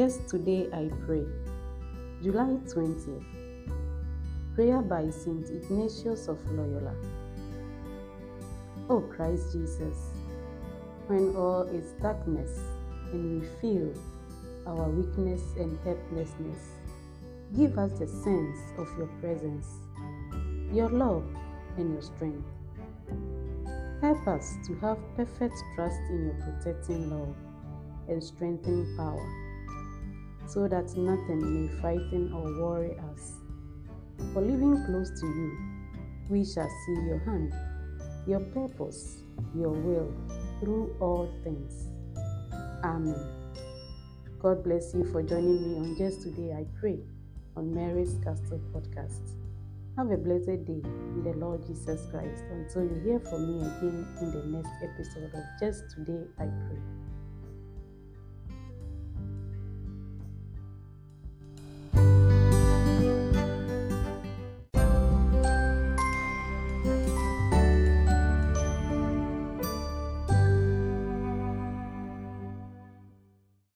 Just today I pray. July 20th. Prayer by Saint Ignatius of Loyola. O Christ Jesus, when all is darkness and we feel our weakness and helplessness, give us the sense of your presence, your love, and your strength. Help us to have perfect trust in your protecting love and strengthening power, so that nothing may frighten or worry us. For living close to you, we shall see your hand, your purpose, your will through all things. Amen. God bless you for joining me on Just Today I Pray on Mary's Castle podcast. Have a blessed day in the Lord Jesus Christ until you hear from me again in the next episode of Just Today I Pray.